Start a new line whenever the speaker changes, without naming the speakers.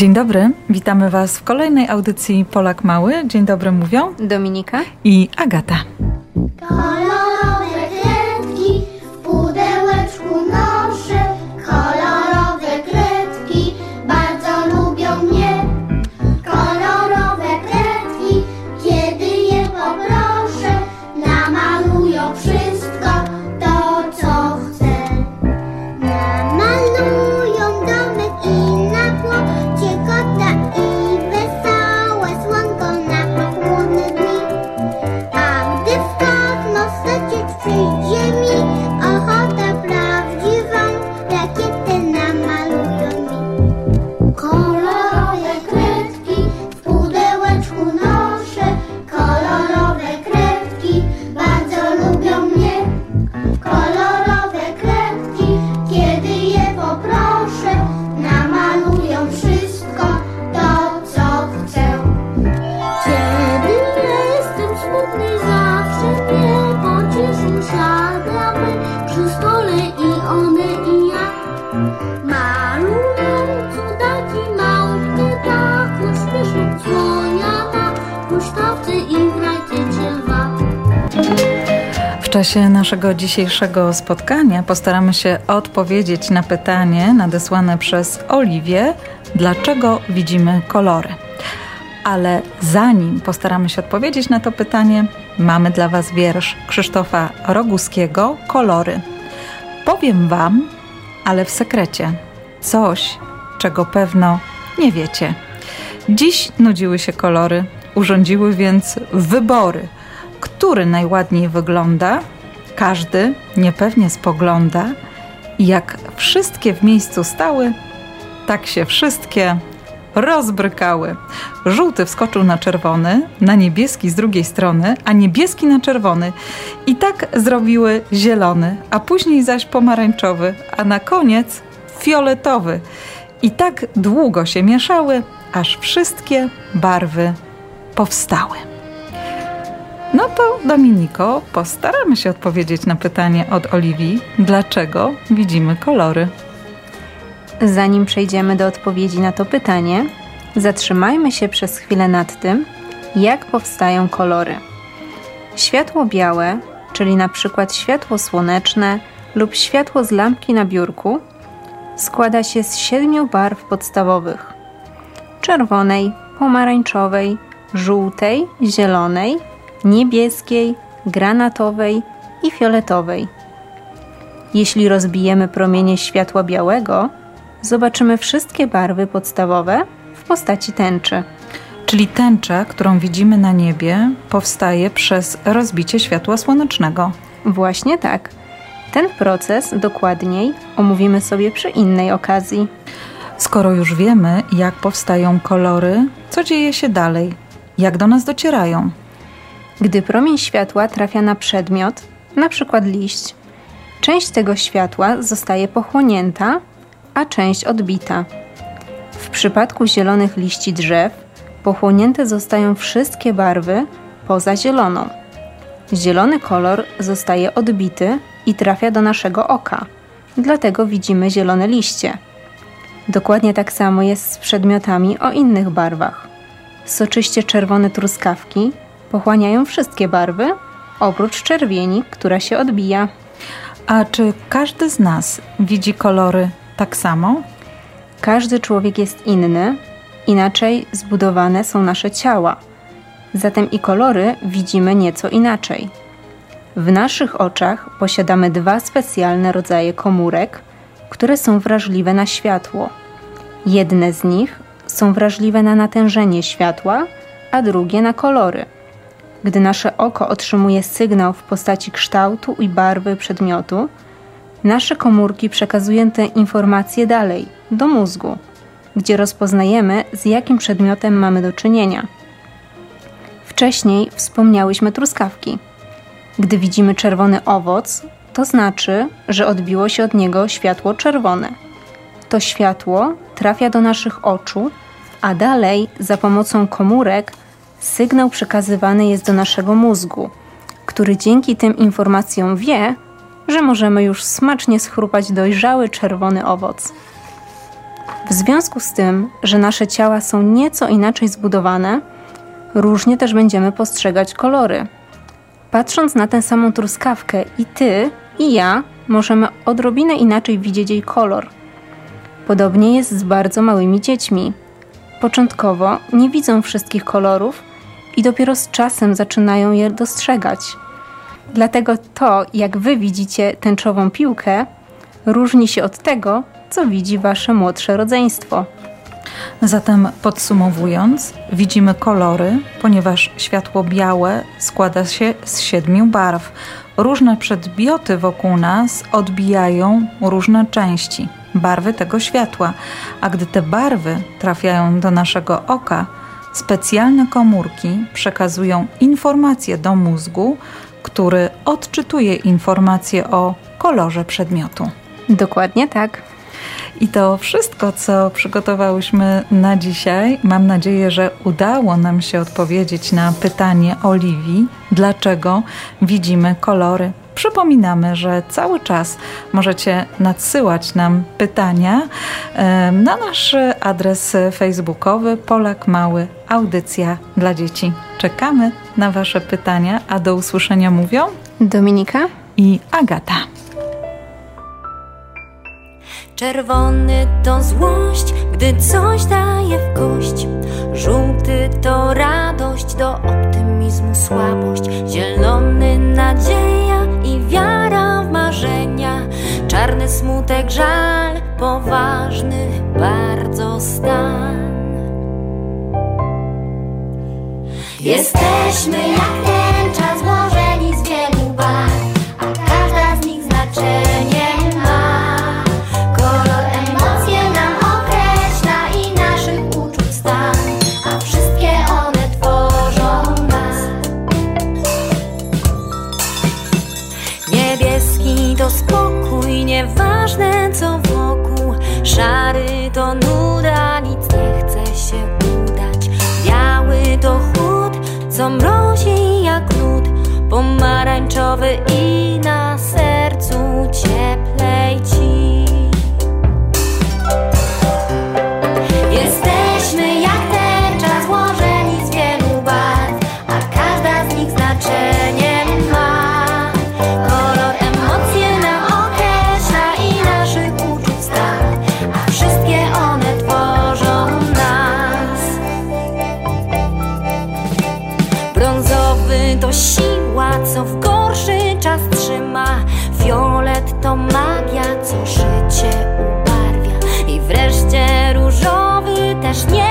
Dzień dobry, witamy Was w kolejnej audycji Polak Mały. Dzień dobry mówią
Dominika
i Agata. Czasie naszego dzisiejszego spotkania postaramy się odpowiedzieć na pytanie nadesłane przez Oliwię, dlaczego widzimy kolory. Ale zanim postaramy się odpowiedzieć na to pytanie, mamy dla Was wiersz Krzysztofa Roguskiego Kolory. Powiem Wam, ale w sekrecie, coś, czego pewno nie wiecie. Dziś nudziły się kolory, urządziły więc wybory – który najładniej wygląda, każdy niepewnie spogląda i jak wszystkie w miejscu stały, tak się wszystkie rozbrykały. Żółty wskoczył na czerwony, na niebieski z drugiej strony, a niebieski na czerwony. I tak zrobiły zielony, a później zaś pomarańczowy, a na koniec fioletowy. I tak długo się mieszały, aż wszystkie barwy powstały. No to Dominiko, postaramy się odpowiedzieć na pytanie od Oliwii, dlaczego widzimy kolory.
Zanim przejdziemy do odpowiedzi na to pytanie, zatrzymajmy się przez chwilę nad tym, jak powstają kolory. Światło białe, czyli na przykład światło słoneczne lub światło z lampki na biurku, składa się z siedmiu barw podstawowych: czerwonej, pomarańczowej, żółtej, zielonej niebieskiej, granatowej i fioletowej. Jeśli rozbijemy promienie światła białego, zobaczymy wszystkie barwy podstawowe w postaci tęczy.
Czyli tęcza, którą widzimy na niebie, powstaje przez rozbicie światła słonecznego.
Właśnie tak. Ten proces dokładniej omówimy sobie przy innej okazji.
Skoro już wiemy, jak powstają kolory, co dzieje się dalej? Jak do nas docierają?
Gdy promień światła trafia na przedmiot, np. liść, część tego światła zostaje pochłonięta, a część odbita. W przypadku zielonych liści drzew pochłonięte zostają wszystkie barwy poza zieloną. Zielony kolor zostaje odbity i trafia do naszego oka, dlatego widzimy zielone liście. Dokładnie tak samo jest z przedmiotami o innych barwach. Soczyście czerwone truskawki pochłaniają wszystkie barwy, oprócz czerwieni, która się odbija.
A czy każdy z nas widzi kolory tak samo?
Każdy człowiek jest inny, inaczej zbudowane są nasze ciała. Zatem i kolory widzimy nieco inaczej. W naszych oczach posiadamy dwa specjalne rodzaje komórek, które są wrażliwe na światło. Jedne z nich są wrażliwe na natężenie światła, a drugie na kolory. Gdy nasze oko otrzymuje sygnał w postaci kształtu i barwy przedmiotu, nasze komórki przekazują te informacje dalej, do mózgu, gdzie rozpoznajemy, z jakim przedmiotem mamy do czynienia. Wcześniej wspomniałyśmy truskawki. Gdy widzimy czerwony owoc, to znaczy, że odbiło się od niego światło czerwone. To światło trafia do naszych oczu, a dalej za pomocą komórek sygnał przekazywany jest do naszego mózgu, który dzięki tym informacjom wie, że możemy już smacznie schrupać dojrzały czerwony owoc. W związku z tym, że nasze ciała są nieco inaczej zbudowane, różnie też będziemy postrzegać kolory. Patrząc na tę samą truskawkę, i ty, i ja możemy odrobinę inaczej widzieć jej kolor. Podobnie jest z bardzo małymi dziećmi. Początkowo nie widzą wszystkich kolorów i dopiero z czasem zaczynają je dostrzegać. Dlatego to, jak wy widzicie tęczową piłkę, różni się od tego, co widzi wasze młodsze rodzeństwo.
Zatem podsumowując, widzimy kolory, ponieważ światło białe składa się z siedmiu barw. Różne przedmioty wokół nas odbijają różne części, barwy tego światła, a gdy te barwy trafiają do naszego oka, specjalne komórki przekazują informacje do mózgu, który odczytuje informacje o kolorze przedmiotu.
Dokładnie tak.
I to wszystko, co przygotowałyśmy na dzisiaj. Mam nadzieję, że udało nam się odpowiedzieć na pytanie Oliwii, dlaczego widzimy kolory. Przypominamy, że cały czas możecie nadsyłać nam pytania na nasz adres facebookowy Polak Mały Audycja dla Dzieci. Czekamy na Wasze pytania, a do usłyszenia mówią
Dominika
i Agata.
Czerwony to złość, gdy coś daje w kość. Żółty to radość, do optymizmu słabość. Smutek, żal, poważny bardzo stan. Jesteśmy jak nieważne co wokół. Szary to nuda, nic nie chce się udać. Biały to chłód, co mrozi jak lód. Pomarańczowy i co życie ubarwia. I wreszcie różowy też nie